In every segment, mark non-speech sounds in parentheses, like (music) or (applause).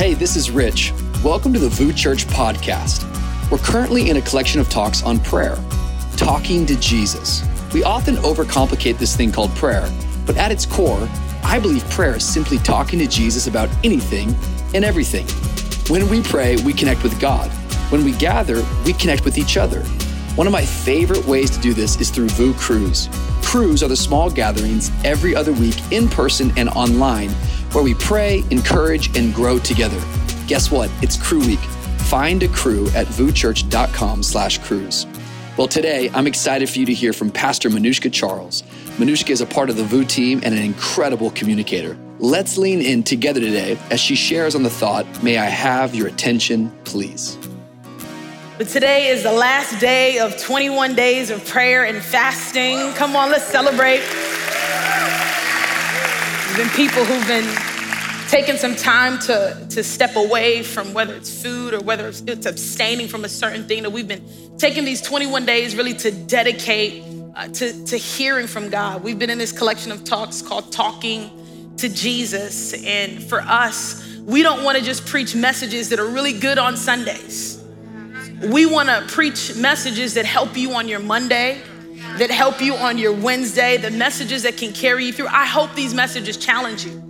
Hey, this is Rich. Welcome to the VOUS Church podcast. We're currently in a collection of talks on prayer, talking to Jesus. We often overcomplicate this thing called prayer, but at its core, I believe prayer is simply talking to Jesus about anything and everything. When we pray, we connect with God. When we gather, we connect with each other. One of my favorite ways to do this is through VOUS Crews. Crews are the small gatherings every other week in person and online where we pray, encourage, and grow together. Guess what? It's Crew Week. Find a crew at vouschurch.com slash crews. Well, today I'm excited for you to hear from Pastor Manushka Charles. Manushka is a part of the VOUS team and an incredible communicator. Let's lean in together today as she shares on the thought, May I have your attention, please? But today is the last day of 21 days of prayer and fasting. Come on, let's celebrate. Been people who've been taking some time to, to step away from whether it's food or whether it's, it's abstaining from a certain thing, that we've been taking these 21 days really to dedicate uh, to, to hearing from God. We've been in this collection of talks called Talking to Jesus. And for us, we don't want to just preach messages that are really good on Sundays. We want to preach messages that help you on your Monday, that help you on your Wednesday, the messages that can carry you through. I hope these messages challenge you.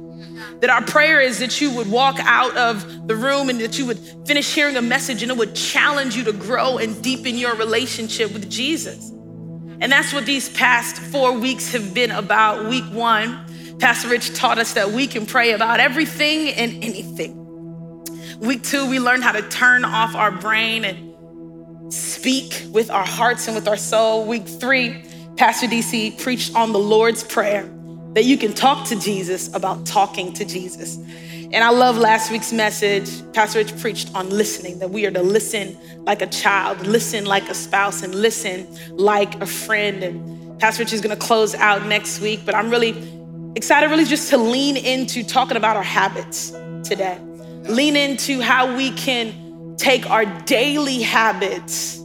That our prayer is that you would walk out of the room and that you would finish hearing a message and it would challenge you to grow and deepen your relationship with Jesus. And that's what these past four weeks have been about. Week one, Pastor Rich taught us that we can pray about everything and anything. Week two, we learned how to turn off our brain and speak with our hearts and with our soul. Week three, Pastor DC preached on the Lord's Prayer that you can talk to Jesus about talking to Jesus. And I love last week's message. Pastor Rich preached on listening, that we are to listen like a child, listen like a spouse, and listen like a friend. And Pastor Rich is gonna close out next week, but I'm really excited, really just to lean into talking about our habits today. Lean into how we can take our daily habits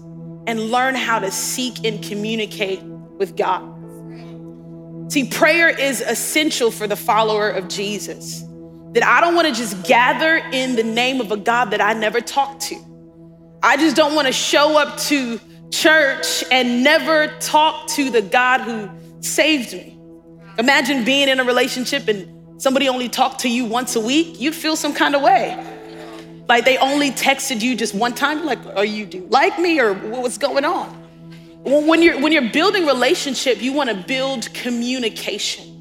and learn how to seek and communicate with God. See, prayer is essential for the follower of Jesus that I don't want to just gather in the name of a God that I never talked to. I just don't want to show up to church and never talk to the God who saved me. Imagine being in a relationship and somebody only talked to you once a week, you'd feel some kind of way. Like they only texted you just one time, like, are you do like me or what's going on? When you're when you're building relationship, you want to build communication.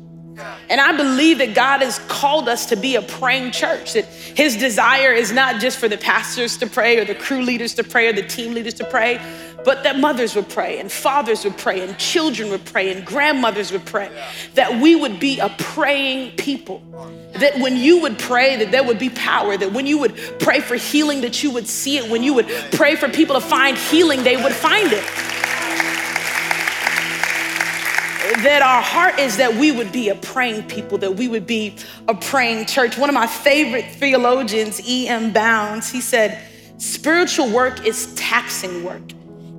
And I believe that God has called us to be a praying church, that His desire is not just for the pastors to pray or the crew leaders to pray or the team leaders to pray, but that mothers would pray and fathers would pray and children would pray and grandmothers would pray, that we would be a praying people. That when you would pray, that there would be power, that when you would pray for healing, that you would see it. When you would pray for people to find healing, they would find it. That our heart is that we would be a praying people, that we would be a praying church. One of my favorite theologians, E.M. Bounds, he said, spiritual work is taxing work,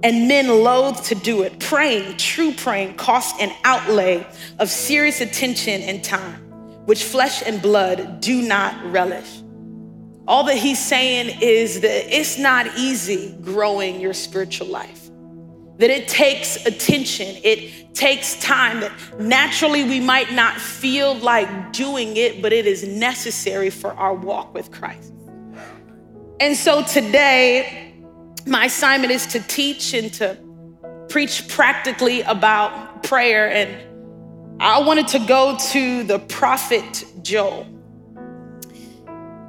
and men loathe to do it. Praying, true praying, costs an outlay of serious attention and time, which flesh and blood do not relish. All that he's saying is that it's not easy growing your spiritual life that it takes attention, it takes time, that naturally we might not feel like doing it, but it is necessary for our walk with Christ. And so today, my assignment is to teach and to preach practically about prayer. And I wanted to go to the prophet Joel.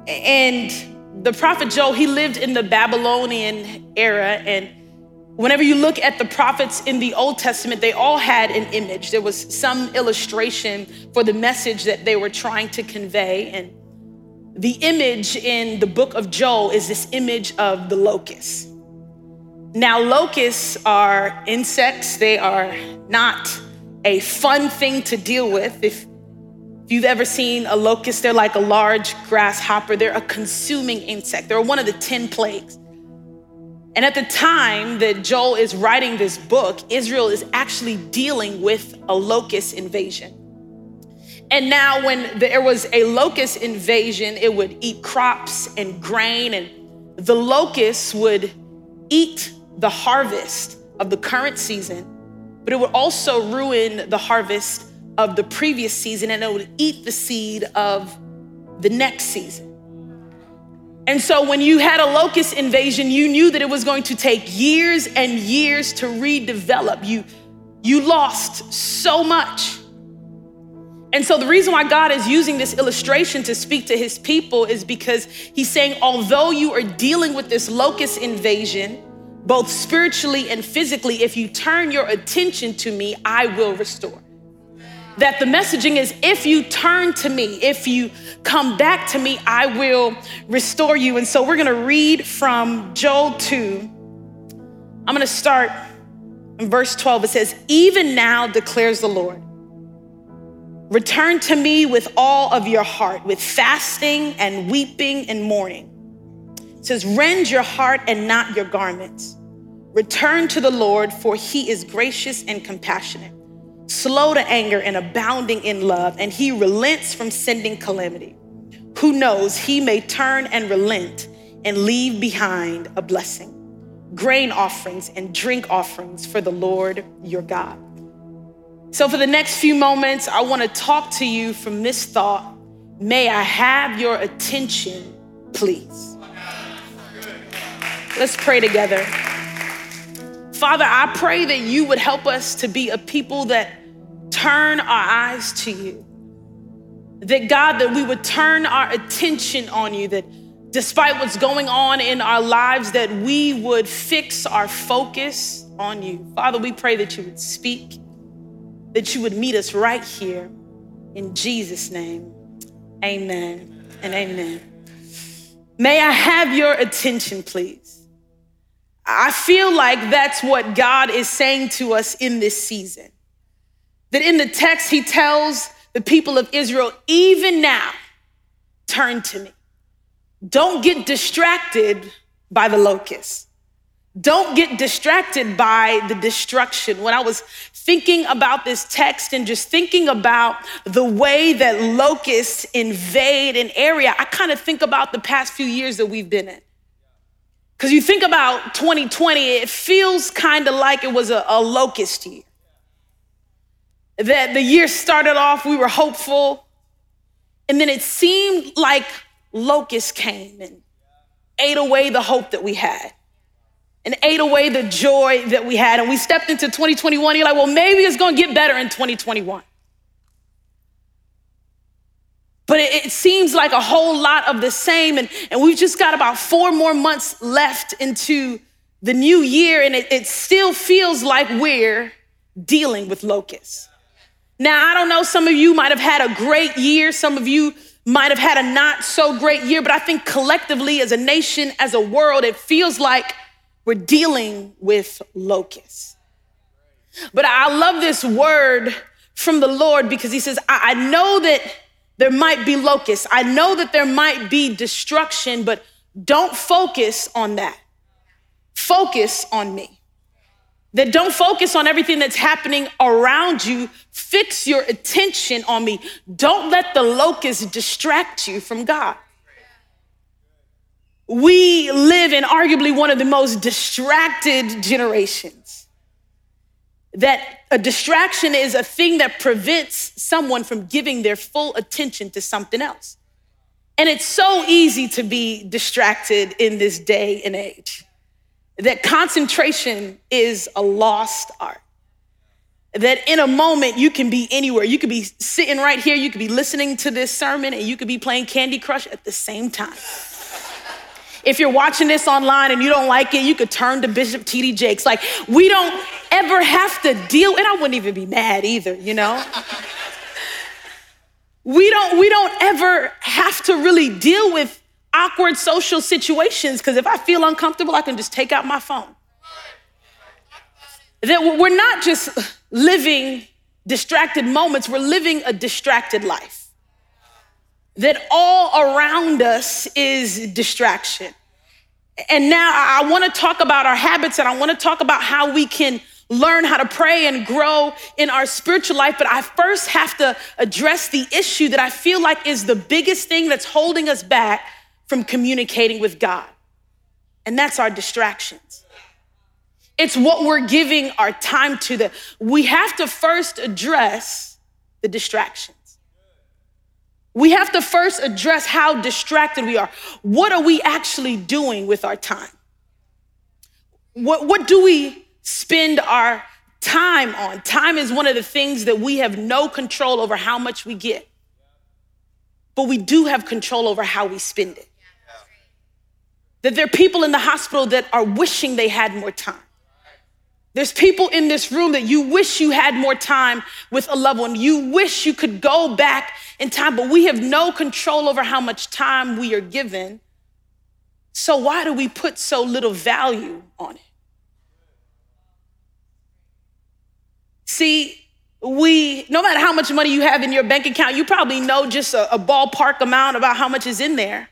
And the prophet Joel, he lived in the Babylonian era and Whenever you look at the prophets in the Old Testament, they all had an image. There was some illustration for the message that they were trying to convey. And the image in the book of Joel is this image of the locust. Now, locusts are insects, they are not a fun thing to deal with. If you've ever seen a locust, they're like a large grasshopper, they're a consuming insect, they're one of the 10 plagues. And at the time that Joel is writing this book, Israel is actually dealing with a locust invasion. And now, when there was a locust invasion, it would eat crops and grain, and the locusts would eat the harvest of the current season, but it would also ruin the harvest of the previous season and it would eat the seed of the next season. And so when you had a locust invasion, you knew that it was going to take years and years to redevelop. You, you lost so much. And so the reason why God is using this illustration to speak to his people is because he's saying, although you are dealing with this locust invasion, both spiritually and physically, if you turn your attention to me, I will restore that the messaging is if you turn to me, if you come back to me, I will restore you. And so we're gonna read from Joel 2. I'm gonna start in verse 12. It says, Even now declares the Lord, return to me with all of your heart, with fasting and weeping and mourning. It says, Rend your heart and not your garments. Return to the Lord, for he is gracious and compassionate slow to anger and abounding in love, and he relents from sending calamity. Who knows, he may turn and relent and leave behind a blessing, grain offerings and drink offerings for the Lord your God. So, for the next few moments, I want to talk to you from this thought May I have your attention, please. Let's pray together. Father, I pray that you would help us to be a people that turn our eyes to you. That God, that we would turn our attention on you, that despite what's going on in our lives, that we would fix our focus on you. Father, we pray that you would speak, that you would meet us right here. In Jesus' name, amen and amen. May I have your attention, please? I feel like that's what God is saying to us in this season. That in the text, he tells the people of Israel, even now, turn to me. Don't get distracted by the locusts. Don't get distracted by the destruction. When I was thinking about this text and just thinking about the way that locusts invade an area, I kind of think about the past few years that we've been in. Because you think about 2020, it feels kind of like it was a, a, locust year. That the year started off, we were hopeful, and then it seemed like locusts came and ate away the hope that we had and ate away the joy that we had. And we stepped into 2021, you're like, well, maybe it's gonna get better in 2021. But it, it, seems like a whole lot of the same. And, and we've just got about four more months left into the new year, and it, it still feels like we're dealing with locusts. Now, I don't know, some of you might have had a great year, some of you might have had a not so great year, but I think collectively, as a nation, as a world, it feels like we're dealing with locusts. But I love this word from the Lord because He says, I, I know that there might be locusts. I know that there might be destruction, but don't focus on that. Focus on me. That don't focus on everything that's happening around you. Fix your attention on me. Don't let the locusts distract you from God. We live in arguably one of the most distracted generations that a distraction is a thing that prevents someone from giving their full attention to something else. And it's so easy to be distracted in this day and age that concentration is a lost art. That in a moment you can be anywhere. You could be sitting right here, you could be listening to this sermon, and you could be playing Candy Crush at the same time. If you're watching this online and you don't like it, you could turn to Bishop T.D. Jakes. Like, we don't ever have to deal, and I wouldn't even be mad either, you know? (laughs) we don't, we don't ever have to really deal with awkward social situations because if I feel uncomfortable, I can just take out my phone. That we're not just living distracted moments, we're living a distracted life that all around us is distraction. And now I want to talk about our habits and I want to talk about how we can learn how to pray and grow in our spiritual life. But I first have to address the issue that I feel like is the biggest thing that's holding us back from communicating with God. And that's our distractions. It's what we're giving our time to. That we have to first address the distractions. We have to first address how distracted we are. What are we actually doing with our time? What, what do we spend our time on? Time is one of the things that we have no control over how much we get, but we do have control over how we spend it. That there are people in the hospital that are wishing they had more time. There's people in this room that you wish you had more time with a loved one. You wish you could go back in time, but we have no control over how much time we are given. So, why do we put so little value on it? See, we, no matter how much money you have in your bank account, you probably know just a, a ballpark amount about how much is in there.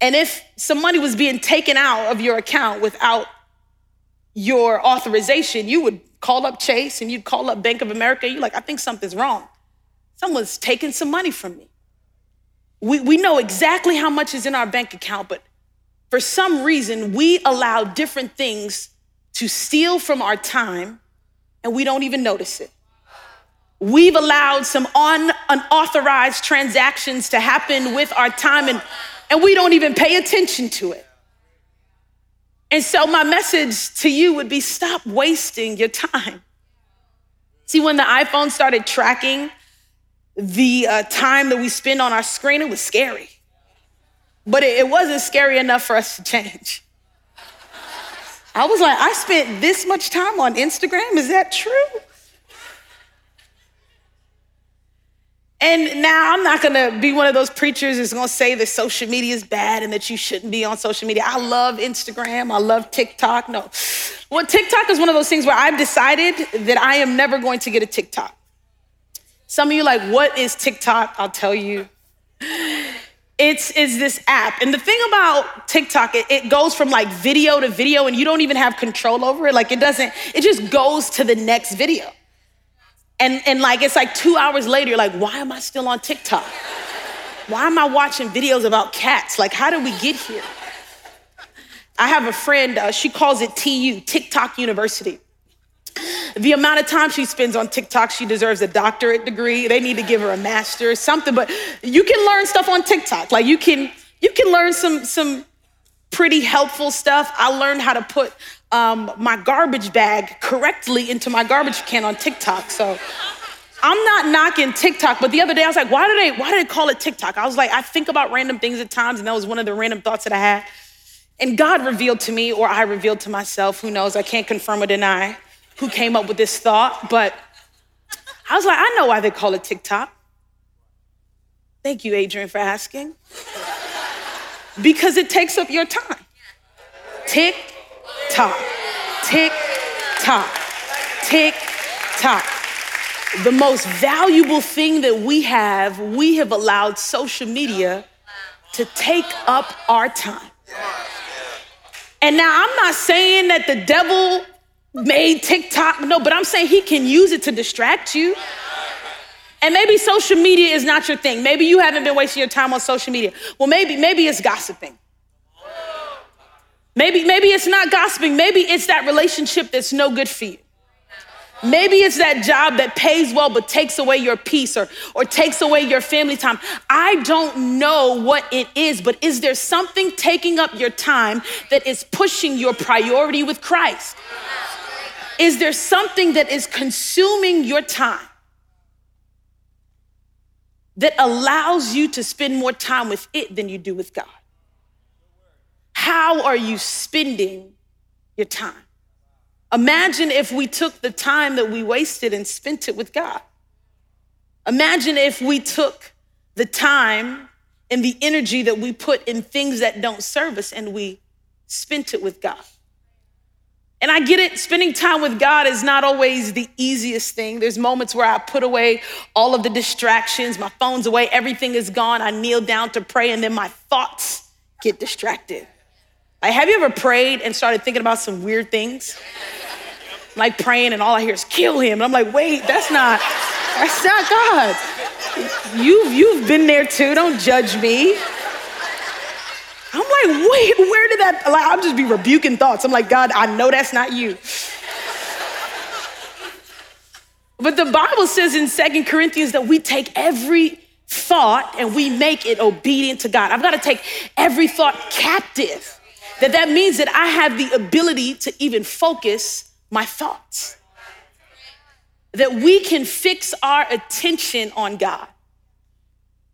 And if some money was being taken out of your account without your authorization, you would call up Chase and you'd call up Bank of America. You're like, I think something's wrong. Someone's taking some money from me. We, we know exactly how much is in our bank account, but for some reason, we allow different things to steal from our time and we don't even notice it. We've allowed some un, unauthorized transactions to happen with our time and, and we don't even pay attention to it. And so, my message to you would be stop wasting your time. See, when the iPhone started tracking the uh, time that we spend on our screen, it was scary. But it, it wasn't scary enough for us to change. I was like, I spent this much time on Instagram. Is that true? And now I'm not gonna be one of those preachers that's gonna say that social media is bad and that you shouldn't be on social media. I love Instagram, I love TikTok. No. Well, TikTok is one of those things where I've decided that I am never going to get a TikTok. Some of you like, what is TikTok? I'll tell you. It's, it's this app. And the thing about TikTok, it, it goes from like video to video and you don't even have control over it. Like it doesn't, it just goes to the next video. And, and like, it's like two hours later, you're like, why am I still on TikTok? Why am I watching videos about cats? Like, how did we get here? I have a friend, uh, she calls it TU, TikTok University. The amount of time she spends on TikTok, she deserves a doctorate degree. They need to give her a master or something, but you can learn stuff on TikTok. Like you can, you can learn some, some pretty helpful stuff. I learned how to put um, my garbage bag correctly into my garbage can on TikTok. So I'm not knocking TikTok, but the other day I was like, why do they why do they call it TikTok? I was like, I think about random things at times, and that was one of the random thoughts that I had. And God revealed to me, or I revealed to myself, who knows, I can't confirm or deny who came up with this thought, but I was like, I know why they call it TikTok. Thank you, Adrian, for asking. because it takes up your time. Tick tock, tick tock, tick tock. The most valuable thing that we have, we have allowed social media to take up our time. And now I'm not saying that the devil made TikTok, no, but I'm saying he can use it to distract you. And maybe social media is not your thing. Maybe you haven't been wasting your time on social media. Well, maybe, maybe it's gossiping. Maybe, maybe it's not gossiping. Maybe it's that relationship that's no good for you. Maybe it's that job that pays well but takes away your peace or, or takes away your family time. I don't know what it is, but is there something taking up your time that is pushing your priority with Christ? Is there something that is consuming your time that allows you to spend more time with it than you do with God? How are you spending your time? Imagine if we took the time that we wasted and spent it with God. Imagine if we took the time and the energy that we put in things that don't serve us and we spent it with God. And I get it, spending time with God is not always the easiest thing. There's moments where I put away all of the distractions, my phone's away, everything is gone. I kneel down to pray, and then my thoughts get distracted. Like, have you ever prayed and started thinking about some weird things? like praying, and all I hear is kill him. And I'm like, wait, that's not, that's not God. You've, you've been there too. Don't judge me. I'm like, wait, where did that? Like, I'll just be rebuking thoughts. I'm like, God, I know that's not you. But the Bible says in Second Corinthians that we take every thought and we make it obedient to God. I've got to take every thought captive. That that means that I have the ability to even focus my thoughts. That we can fix our attention on God.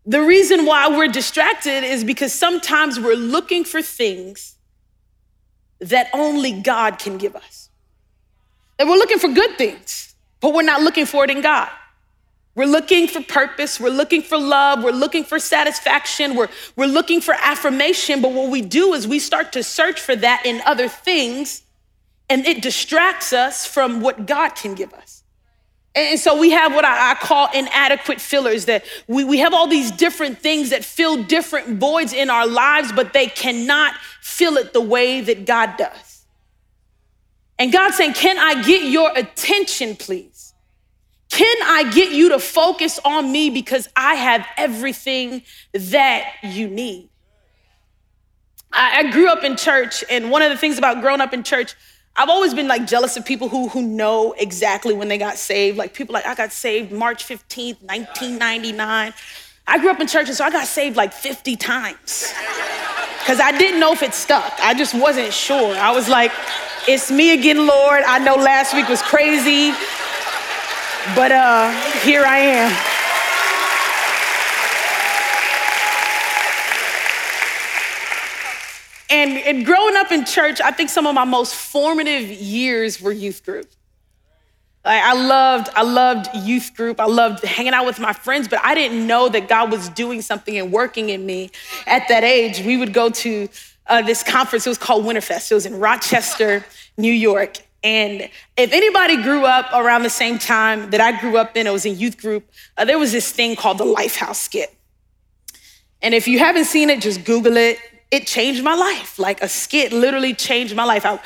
The reason why we're distracted is because sometimes we're looking for things that only God can give us. That we're looking for good things, but we're not looking for it in God. We're looking for purpose. We're looking for love. We're looking for satisfaction. We're, we're looking for affirmation. But what we do is we start to search for that in other things, and it distracts us from what God can give us. And so we have what I, call inadequate fillers that we, we have all these different things that fill different voids in our lives, but they cannot fill it the way that God does. And God's saying, Can I get your attention, please? Can I get you to focus on me because I have everything that you need? I, I, grew up in church, and one of the things about growing up in church, I've always been like jealous of people who, who know exactly when they got saved. Like people like, I got saved March 15th, 1999. I grew up in church, and so I got saved like 50 times. Because I didn't know if it stuck. I just wasn't sure. I was like, it's me again, Lord. I know last week was crazy. But uh, here I am. And, and growing up in church, I think some of my most formative years were youth group. I loved, I loved youth group. I loved hanging out with my friends, but I didn't know that God was doing something and working in me at that age. We would go to uh, this conference. It was called Winterfest. It was in Rochester, New York. And if anybody grew up around the same time that I grew up in, it was in youth group, uh, there was this thing called the Lifehouse skit. And if you haven't seen it, just Google it. It changed my life. Like a skit literally changed my life. I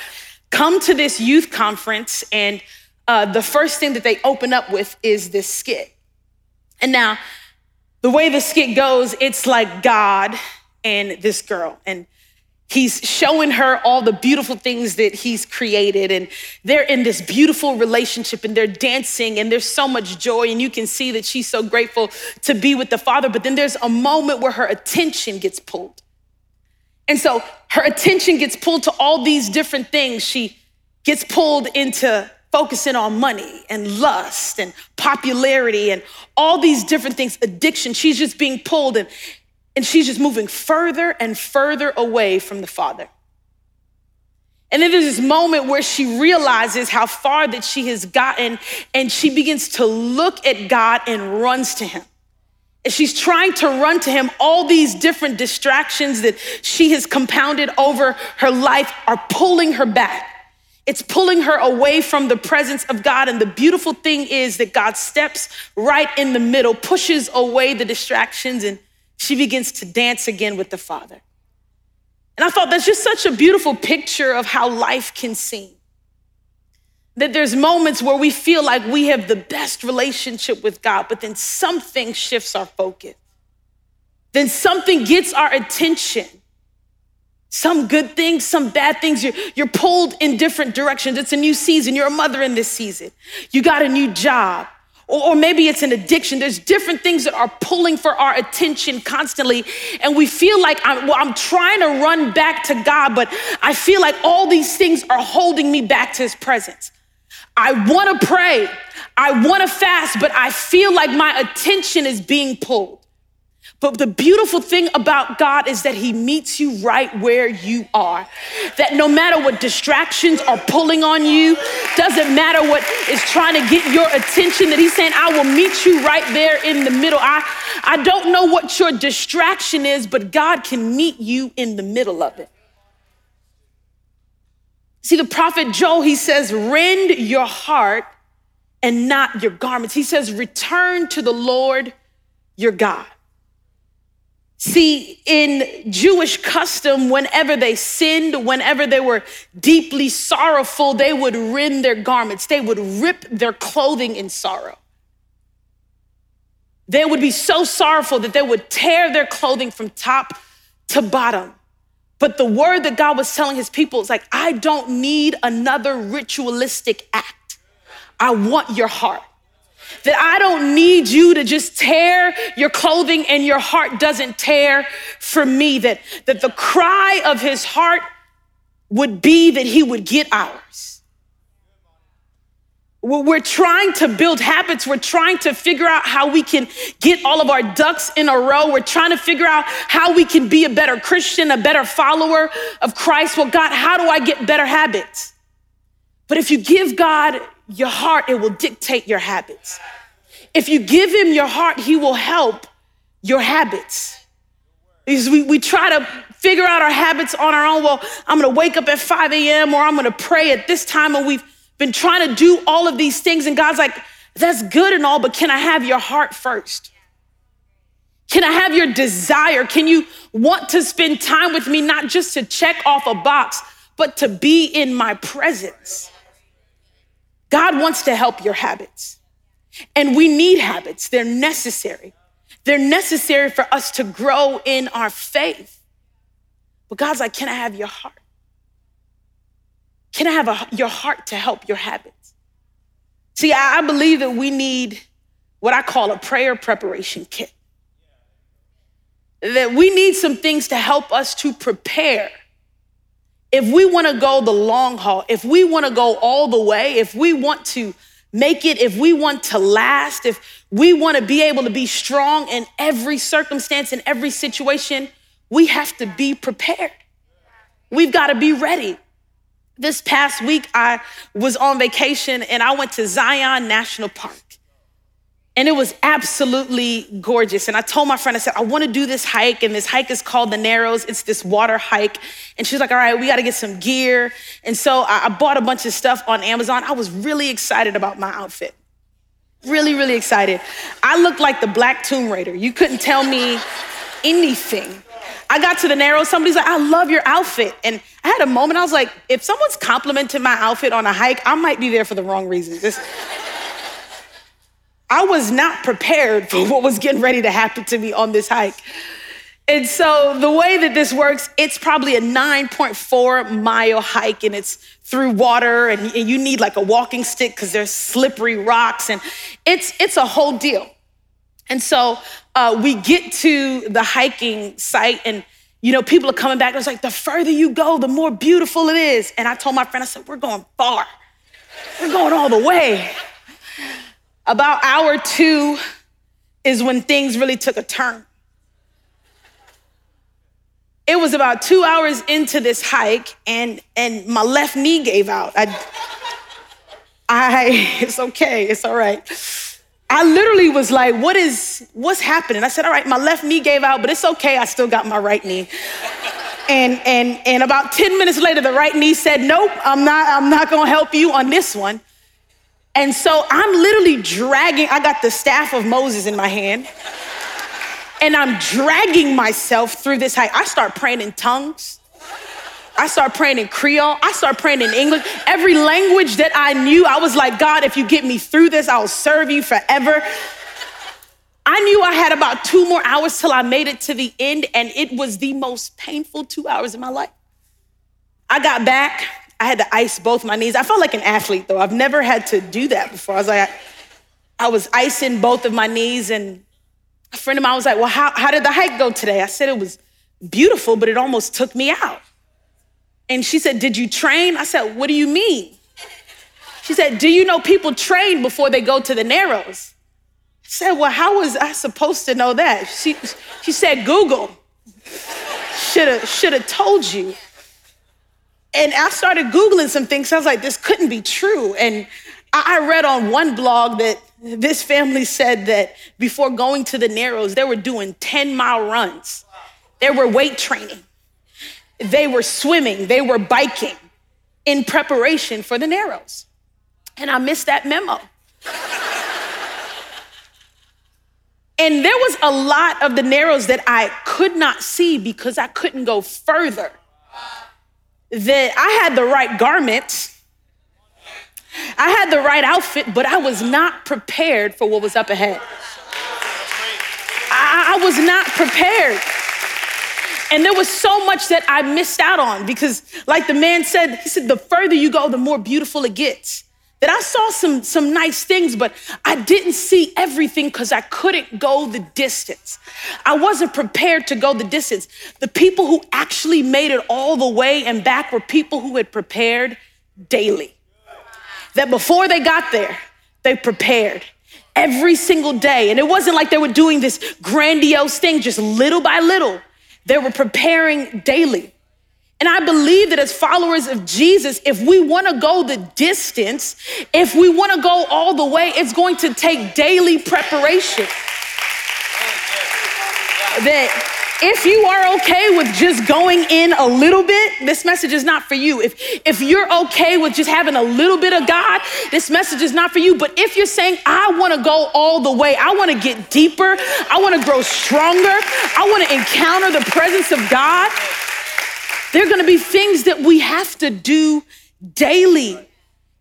come to this youth conference, and uh, the first thing that they open up with is this skit. And now, the way the skit goes, it's like God and this girl. And He's showing her all the beautiful things that he's created, and they're in this beautiful relationship and they're dancing, and there's so much joy. And you can see that she's so grateful to be with the Father. But then there's a moment where her attention gets pulled. And so her attention gets pulled to all these different things. She gets pulled into focusing on money and lust and popularity and all these different things, addiction. She's just being pulled. And and she's just moving further and further away from the Father. And then there's this moment where she realizes how far that she has gotten, and she begins to look at God and runs to Him. And she's trying to run to Him. All these different distractions that she has compounded over her life are pulling her back. It's pulling her away from the presence of God. And the beautiful thing is that God steps right in the middle, pushes away the distractions, and she begins to dance again with the Father. And I thought that's just such a beautiful picture of how life can seem. That there's moments where we feel like we have the best relationship with God, but then something shifts our focus. Then something gets our attention. Some good things, some bad things. You're, you're pulled in different directions. It's a new season. You're a mother in this season. You got a new job or, maybe it's an addiction. There's different things that are pulling for our attention constantly. And we feel like I'm, well, I'm trying to run back to God, but I feel like all these things are holding me back to his presence. I want to pray. I want to fast, but I feel like my attention is being pulled. But the beautiful thing about God is that He meets you right where you are. That no matter what distractions are pulling on you, doesn't matter what is trying to get your attention, that He's saying, I will meet you right there in the middle. I, I don't know what your distraction is, but God can meet you in the middle of it. See, the prophet Joel, he says, rend your heart and not your garments. He says, return to the Lord your God. See, in Jewish custom, whenever they sinned, whenever they were deeply sorrowful, they would rend their garments, they would rip their clothing in sorrow. They would be so sorrowful that they would tear their clothing from top to bottom. But the word that God was telling his people is like, I don't need another ritualistic act. I want your heart that I don't need you to just tear your clothing and your heart doesn't tear for me. That, that the cry of his heart would be that he would get ours. We're trying to build habits. We're trying to figure out how we can get all of our ducks in a row. We're trying to figure out how we can be a better Christian, a better follower of Christ. Well, God, how do I get better habits? But if you give God your heart, it will dictate your habits. If you give him your heart, he will help your habits. We, we try to figure out our habits on our own. Well, I'm gonna wake up at 5 a.m. or I'm gonna pray at this time, and we've been trying to do all of these things. And God's like, that's good and all, but can I have your heart first? Can I have your desire? Can you want to spend time with me, not just to check off a box, but to be in my presence? God wants to help your habits. And we need habits, they're necessary. They're necessary for us to grow in our faith. But God's like, Can I have your heart? Can I have a, your heart to help your habits? See, I, I believe that we need what I call a prayer preparation kit. That we need some things to help us to prepare if we want to go the long haul, if we want to go all the way, if we want to make it, if we want to last, if we want to be able to be strong in every circumstance, in every situation, we have to be prepared. We've got to be ready. This past week, I was on vacation and I went to Zion National Park. And it was absolutely gorgeous. And I told my friend, I said, I want to do this hike. And this hike is called the Narrows. It's this water hike. And she's like, all right, we got to get some gear. And so I bought a bunch of stuff on Amazon. I was really excited about my outfit. Really, really excited. I looked like the Black Tomb Raider. You couldn't tell me anything. I got to the Narrows. Somebody's like, I love your outfit. And I had a moment, I was like, if someone's complimenting my outfit on a hike, I might be there for the wrong reasons. I was not prepared for what was getting ready to happen to me on this hike. And so the way that this works, it's probably a 9.4 mile hike and it's through water and, you need like a walking stick because there's slippery rocks and it's it's a whole deal. And so uh, we get to the hiking site and you know people are coming back. And It's like the further you go, the more beautiful it is. And I told my friend, I said, we're going far. We're going all the way. About hour two is when things really took a turn. It was about two hours into this hike, and, and my left knee gave out. I, I, it's okay, it's all right. I literally was like, what is, what's happening? I said, all right, my left knee gave out, but it's okay, I still got my right knee. And, and, and about 10 minutes later, the right knee said, nope, I'm not, I'm not gonna help you on this one. And so I'm literally dragging, I got the staff of Moses in my hand, and I'm dragging myself through this hike. I start praying in tongues. I start praying in Creole. I start praying in English. Every language that I knew, I was like, God, if you get me through this, I'll serve you forever. I knew I had about two more hours till I made it to the end, and it was the most painful two hours of my life. I got back, I had to ice both my knees. I felt like an athlete though. I've never had to do that before. I was like, I, was icing both of my knees, and a friend of mine was like, Well, how, how did the hike go today? I said it was beautiful, but it almost took me out. And she said, Did you train? I said, What do you mean? She said, Do you know people train before they go to the Narrows? I said, Well, how was I supposed to know that? She, she said, Google. Should have should have told you. And I started Googling some things. I was like, this couldn't be true. And I read on one blog that this family said that before going to the Narrows, they were doing 10 mile runs. They were weight training. They were swimming. They were biking in preparation for the Narrows. And I missed that memo. And there was a lot of the narrows that I could not see because I couldn't go further. That I had the right garment, I had the right outfit, but I was not prepared for what was up ahead. I, I was not prepared. And there was so much that I missed out on because, like the man said, he said, the further you go, the more beautiful it gets. That I saw some, some nice things, but I didn't see everything because I couldn't go the distance. I wasn't prepared to go the distance. The people who actually made it all the way and back were people who had prepared daily. That before they got there, they prepared every single day. And it wasn't like they were doing this grandiose thing, just little by little. They were preparing daily. And I believe that as followers of Jesus, if we want to go the distance, if we want to go all the way, it's going to take daily preparation. That if you are okay with just going in a little bit, this message is not for you. If, if you're okay with just having a little bit of God, this message is not for you. But if you're saying, I want to go all the way, I want to get deeper, I want to grow stronger, I want to encounter the presence of God, there are going to be things that we have to do daily.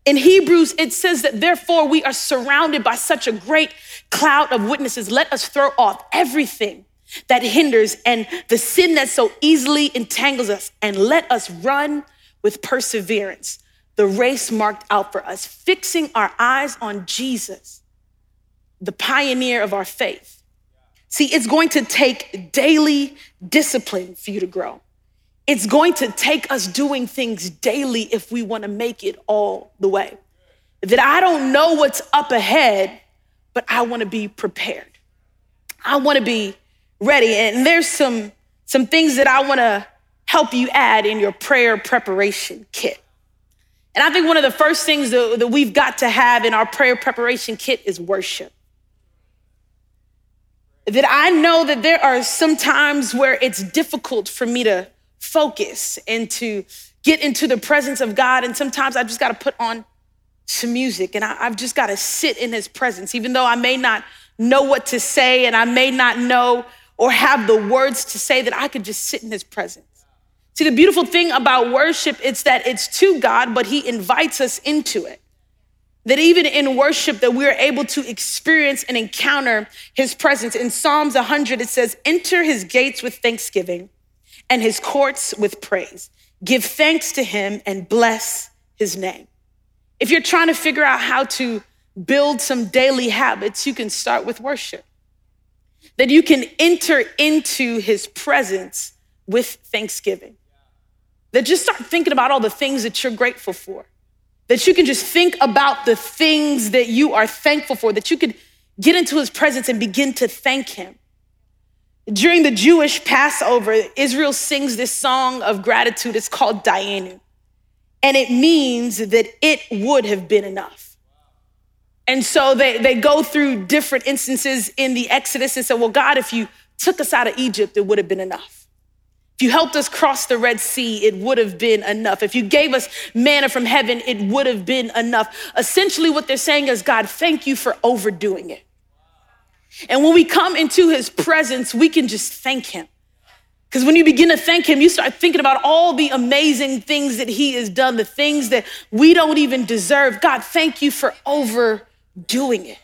In Hebrews, it says that therefore we are surrounded by such a great cloud of witnesses. Let us throw off everything that hinders and the sin that so easily entangles us, and let us run with perseverance the race marked out for us, fixing our eyes on Jesus, the pioneer of our faith. See, it's going to take daily discipline for you to grow. It's going to take us doing things daily if we want to make it all the way. That I don't know what's up ahead, but I want to be prepared. I want to be ready. And there's some, some things that I want to help you add in your prayer preparation kit. And I think one of the first things that, that we've got to have in our prayer preparation kit is worship. That I know that there are some times where it's difficult for me to focus and to get into the presence of God. And sometimes I just got to put on some music and I, have just got to sit in his presence, even though I may not know what to say and I may not know or have the words to say that I could just sit in his presence. See, the beautiful thing about worship it's that it's to God, but he invites us into it. That even in worship that we're able to experience and encounter his presence. In Psalms 100 it says, "Enter his gates with thanksgiving and his courts with praise. Give thanks to him and bless his name." If you're trying to figure out how to build some daily habits, you can start with worship that you can enter into his presence with thanksgiving. That just start thinking about all the things that you're grateful for. That you can just think about the things that you are thankful for, that you could get into his presence and begin to thank him. During the Jewish Passover, Israel sings this song of gratitude. It's called Dayenu. And it means that it would have been enough. And so they, they go through different instances in the Exodus and say, Well, God, if you took us out of Egypt, it would have been enough. If you helped us cross the Red Sea, it would have been enough. If you gave us manna from heaven, it would have been enough. Essentially, what they're saying is, God, thank you for overdoing it. And when we come into his presence, we can just thank him. Because when you begin to thank him, you start thinking about all the amazing things that he has done, the things that we don't even deserve. God, thank you for over doing it.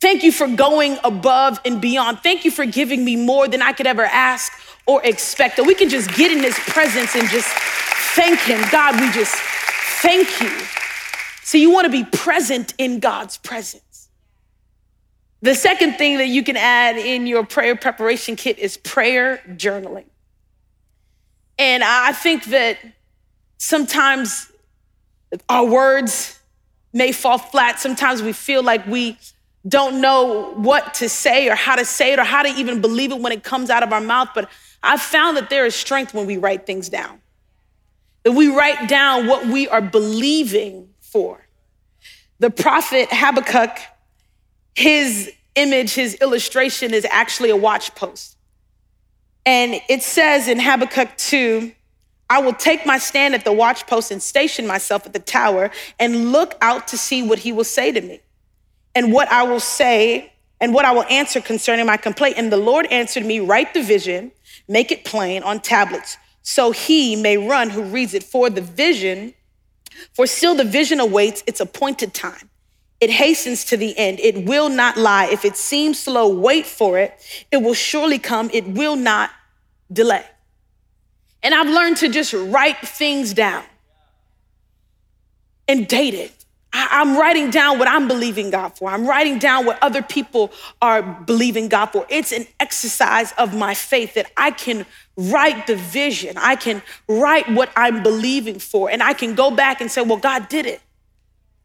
Thank you for going above and beyond. Thank you for giving me more than I could ever ask or expect. That we can just get in his presence and just thank him. God, we just thank you. So you want to be present in God's presence. The second thing that you can add in your prayer preparation kit is prayer journaling. And I think that sometimes our words may fall flat. Sometimes we feel like we don't know what to say or how to say it or how to even believe it when it comes out of our mouth. But I've found that there is strength when we write things down, that we write down what we are believing for. The prophet Habakkuk, his image, his illustration is actually a watch post. And it says in Habakkuk 2, I will take my stand at the watchpost and station myself at the tower and look out to see what he will say to me. And what I will say and what I will answer concerning my complaint. And the Lord answered me, Write the vision, make it plain on tablets, so he may run who reads it. For the vision, for still the vision awaits its appointed time. It hastens to the end. It will not lie. If it seems slow, wait for it. It will surely come. It will not delay. And I've learned to just write things down and date it. I'm writing down what I'm believing God for. I'm writing down what other people are believing God for. It's an exercise of my faith that I can write the vision. I can write what I'm believing for. And I can go back and say, well, God did it.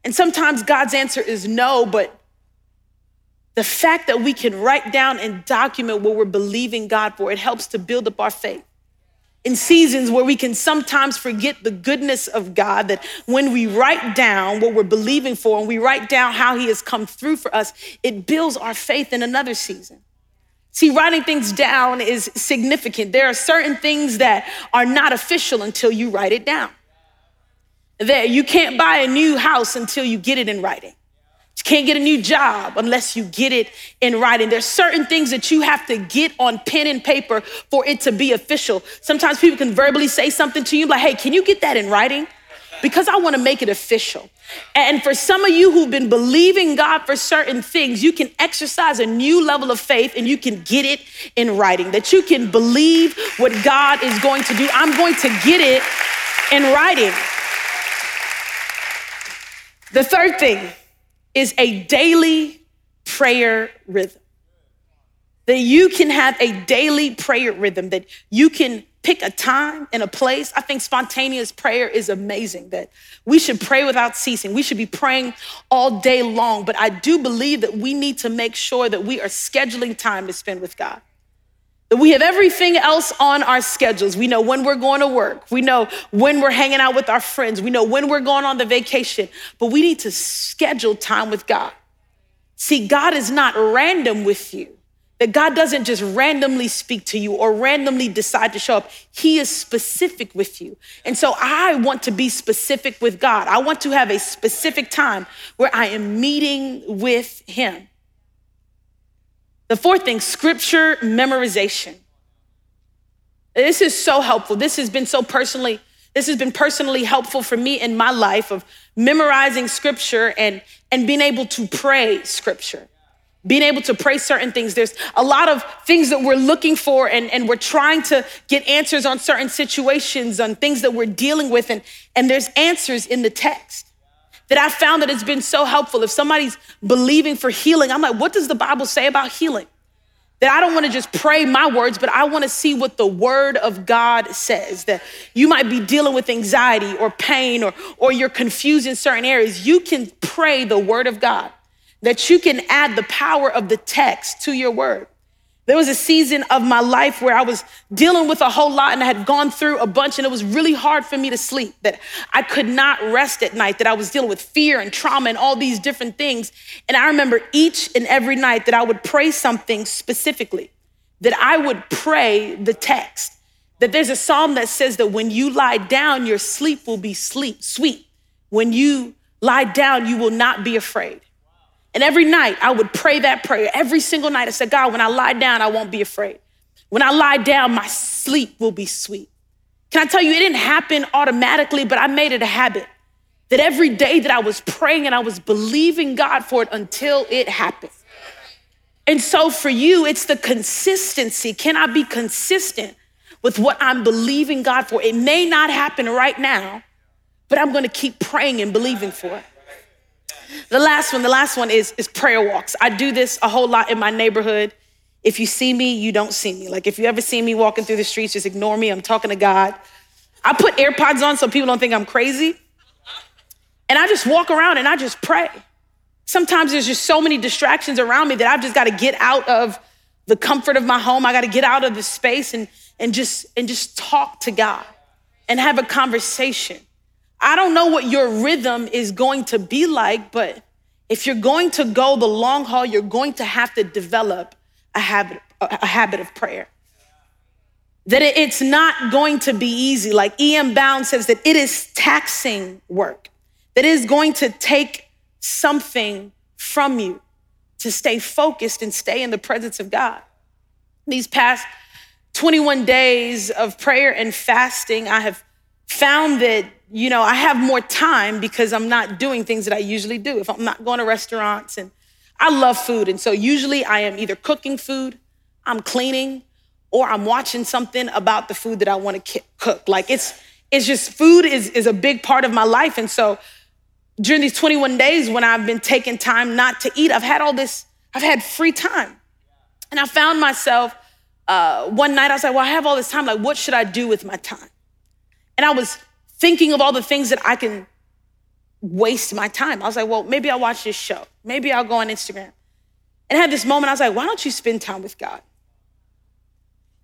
And sometimes God's answer is no, but the fact that we can write down and document what we're believing God for, it helps to build up our faith in seasons where we can sometimes forget the goodness of God, that when we write down what we're believing for and we write down how He has come through for us, it builds our faith in another season. See, writing things down is significant. There are certain things that are not official until you write it down. That you can't buy a new house until you get it in writing. You can't get a new job unless you get it in writing. There's certain things that you have to get on pen and paper for it to be official. Sometimes people can verbally say something to you like, hey, can you get that in writing? Because I want to make it official. And for some of you who've been believing God for certain things, you can exercise a new level of faith and you can get it in writing. That you can believe what God is going to do. I'm going to get it in writing. The third thing is a daily prayer rhythm. That you can have a daily prayer rhythm, that you can pick a time and a place. I think spontaneous prayer is amazing, that we should pray without ceasing. We should be praying all day long. But I do believe that we need to make sure that we are scheduling time to spend with God. We have everything else on our schedules. We know when we're going to work. We know when we're hanging out with our friends. We know when we're going on the vacation. But we need to schedule time with God. See, God is not random with you. That God doesn't just randomly speak to you or randomly decide to show up. He is specific with you. And so I want to be specific with God. I want to have a specific time where I am meeting with Him. The fourth thing, scripture memorization. This is so helpful. This has been so personally, this has been personally helpful for me in my life of memorizing scripture and, and being able to pray scripture. Being able to pray certain things. There's a lot of things that we're looking for, and, and we're trying to get answers on certain situations, on things that we're dealing with, and, and there's answers in the text that I found that it's been so helpful. If somebody's believing for healing, I'm like, what does the Bible say about healing? That I don't want to just pray my words, but I want to see what the word of God says. That you might be dealing with anxiety or pain or, or you're confused in certain areas. You can pray the word of God, that you can add the power of the text to your word. There was a season of my life where I was dealing with a whole lot and I had gone through a bunch, and it was really hard for me to sleep, that I could not rest at night, that I was dealing with fear and trauma and all these different things. And I remember each and every night that I would pray something specifically, that I would pray the text. That there's a psalm that says that when you lie down, your sleep will be sleep sweet. When you lie down, you will not be afraid. And every night I would pray that prayer. Every single night I said, God, when I lie down, I won't be afraid. When I lie down, my sleep will be sweet. Can I tell you, it didn't happen automatically, but I made it a habit that every day that I was praying and I was believing God for it until it happened. And so for you, it's the consistency. Can I be consistent with what I'm believing God for? It may not happen right now, but I'm gonna keep praying and believing for it. The last one, the last one is, is prayer walks. I do this a whole lot in my neighborhood. If you see me, you don't see me. Like if you ever see me walking through the streets, just ignore me. I'm talking to God. I put AirPods on so people don't think I'm crazy. And I just walk around and I just pray. Sometimes there's just so many distractions around me that I've just got to get out of the comfort of my home. I got to get out of the space and, and just and just talk to God and have a conversation. I don't know what your rhythm is going to be like, but if you're going to go the long haul, you're going to have to develop a habit, a habit of prayer. That it's not going to be easy. Like E.M. Bound says, that it is taxing work, that it is going to take something from you to stay focused and stay in the presence of God. These past 21 days of prayer and fasting, I have found that, you know, I have more time because I'm not doing things that I usually do. If I'm not going to restaurants and I love food. And so usually I am either cooking food, I'm cleaning, or I'm watching something about the food that I want to cook. Like it's, it's just food is, is a big part of my life. And so during these 21 days when I've been taking time not to eat, I've had all this, I've had free time. And I found myself uh, one night, I was like, well, I have all this time. Like, what should I do with my time? And I was thinking of all the things that I can waste my time. I was like, well, maybe I'll watch this show. Maybe I'll go on Instagram. And I had this moment, I was like, why don't you spend time with God?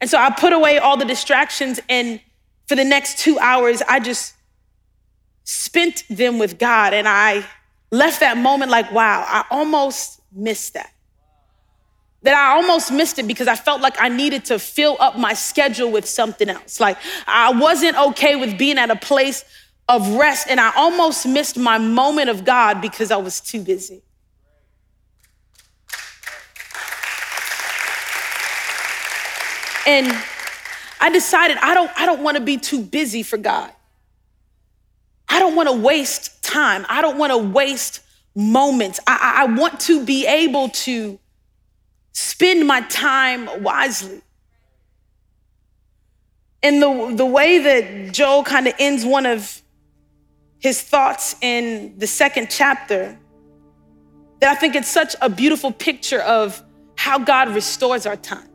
And so I put away all the distractions, and for the next two hours, I just spent them with God. And I left that moment like, wow, I almost missed that. That I almost missed it because I felt like I needed to fill up my schedule with something else. Like I wasn't okay with being at a place of rest, and I almost missed my moment of God because I was too busy. And I decided I don't, I don't want to be too busy for God. I don't want to waste time. I don't want to waste moments. I, I want to be able to spend my time wisely. And the, the way that Joel kind of ends one of his thoughts in the second chapter, that I think it's such a beautiful picture of how God restores our time.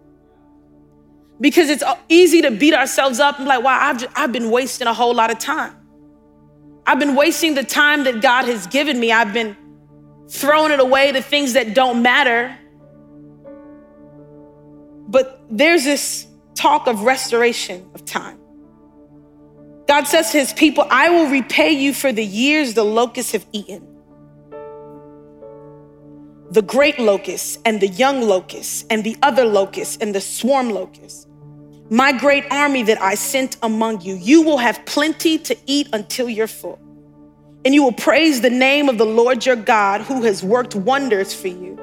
Because it's easy to beat ourselves up and be like, wow, I've, just, I've been wasting a whole lot of time. I've been wasting the time that God has given me. I've been throwing it away to things that don't matter. But there's this talk of restoration of time. God says to his people, I will repay you for the years the locusts have eaten. The great locusts and the young locusts and the other locusts and the swarm locusts my great army that I sent among you. You will have plenty to eat until you're full. And you will praise the name of the Lord your God who has worked wonders for you.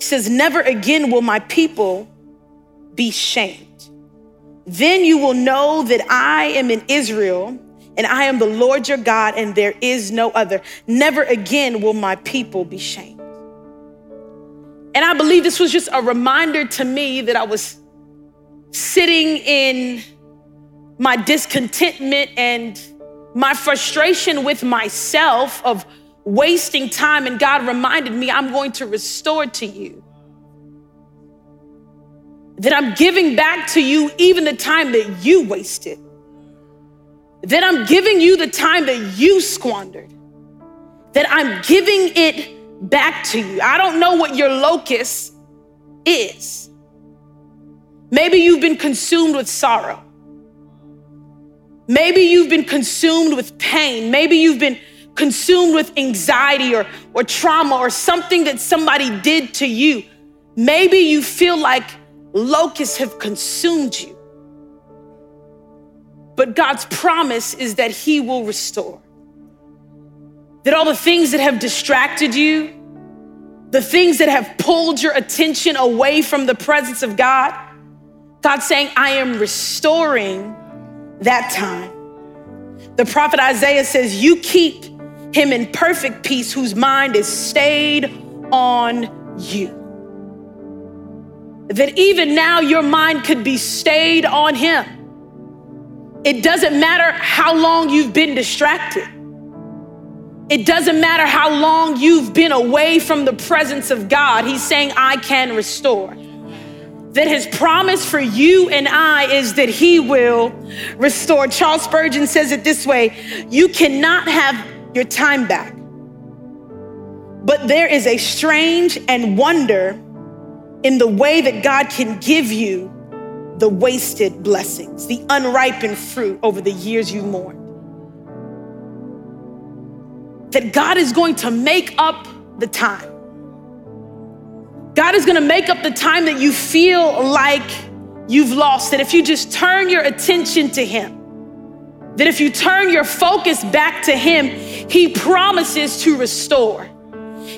He says, Never again will my people be shamed. Then you will know that I am in Israel and I am the Lord your God and there is no other. Never again will my people be shamed. And I believe this was just a reminder to me that I was sitting in my discontentment and my frustration with myself of wasting time, and God reminded me, I'm going to restore to you. That I'm giving back to you even the time that you wasted. That I'm giving you the time that you squandered. That I'm giving it back to you. I don't know what your locus is. Maybe you've been consumed with sorrow. Maybe you've been consumed with pain. Maybe you've been consumed with anxiety or, or trauma or something that somebody did to you. Maybe you feel like locusts have consumed you. But God's promise is that He will restore. That all the things that have distracted you, the things that have pulled your attention away from the presence of God, God's saying, I am restoring that time. The prophet Isaiah says, You keep him in perfect peace whose mind is stayed on you. That even now your mind could be stayed on him. It doesn't matter how long you've been distracted. It doesn't matter how long you've been away from the presence of God. He's saying, I can restore that his promise for you and I is that he will restore. Charles Spurgeon says it this way You cannot have your time back, but there is a strange and wonder in the way that God can give you the wasted blessings, the unripened fruit over the years you mourned. That God is going to make up the time. God is gonna make up the time that you feel like you've lost. That if you just turn your attention to Him, that if you turn your focus back to Him, He promises to restore.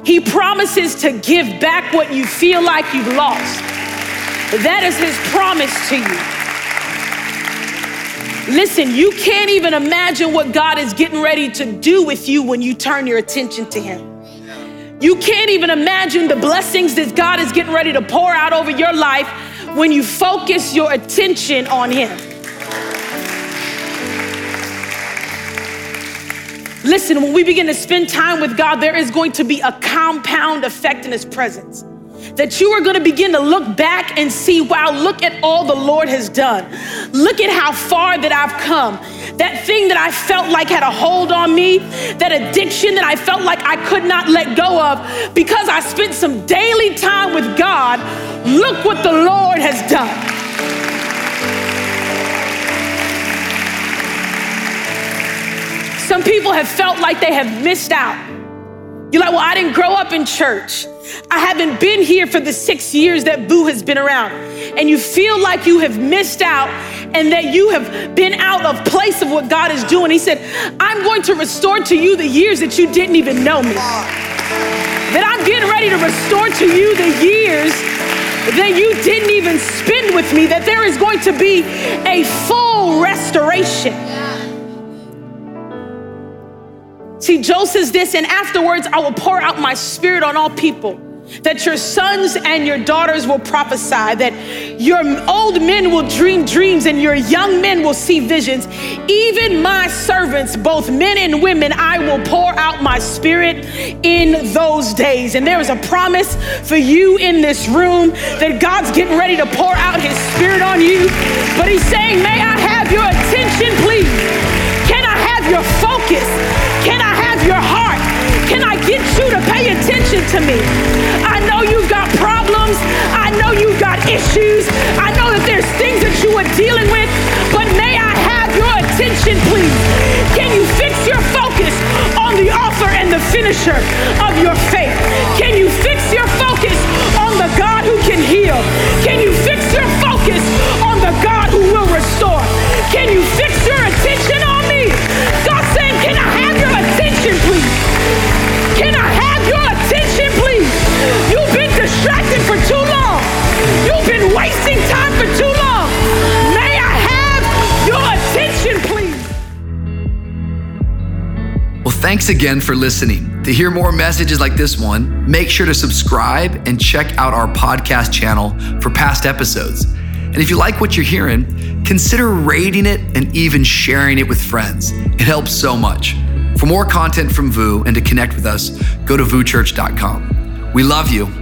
He promises to give back what you feel like you've lost. That is His promise to you. Listen, you can't even imagine what God is getting ready to do with you when you turn your attention to Him. You can't even imagine the blessings that God is getting ready to pour out over your life when you focus your attention on Him. Listen, when we begin to spend time with God, there is going to be a compound effect in His presence. That you are going to begin to look back and see, wow, look at all the Lord has done. Look at how far that I've come. That thing that I felt like had a hold on me, that addiction that I felt like I could not let go of, because I spent some daily time with God, look what the Lord has done. Some people have felt like they have missed out. You're like, well, I didn't grow up in church. I haven't been here for the six years that VOUS has been around. And you feel like you have missed out and that you have been out of place of what God is doing. He said, I'm going to restore to you the years that you didn't even know me. That I'm getting ready to restore to you the years that you didn't even spend with me, that there is going to be a full restoration. See, Joel says this, and afterwards I will pour out my spirit on all people. That your sons and your daughters will prophesy, that your old men will dream dreams and your young men will see visions. Even my servants, both men and women, I will pour out my spirit in those days. And there is a promise for you in this room that God's getting ready to pour out his spirit on you. But he's saying, May I have your attention, please? Can I have your focus? Get you to pay attention to me? I know you've got problems. I know you've got issues. I know that there's things that you are dealing with, but may I have your attention, please? Can you fix your focus on the author and the finisher of your faith? Can you fix your focus on the God who can heal? Can you fix your focus on the God who will restore? Can you fix your attention on me? Distracted for too long. You've been wasting time for too long. May I have your attention, please? Well, thanks again for listening. To hear more messages like this one, make sure to subscribe and check out our podcast channel for past episodes. And if you like what you're hearing, consider rating it and even sharing it with friends. It helps so much. For more content from VOUS and to connect with us, go to vouschurch.com. We love you.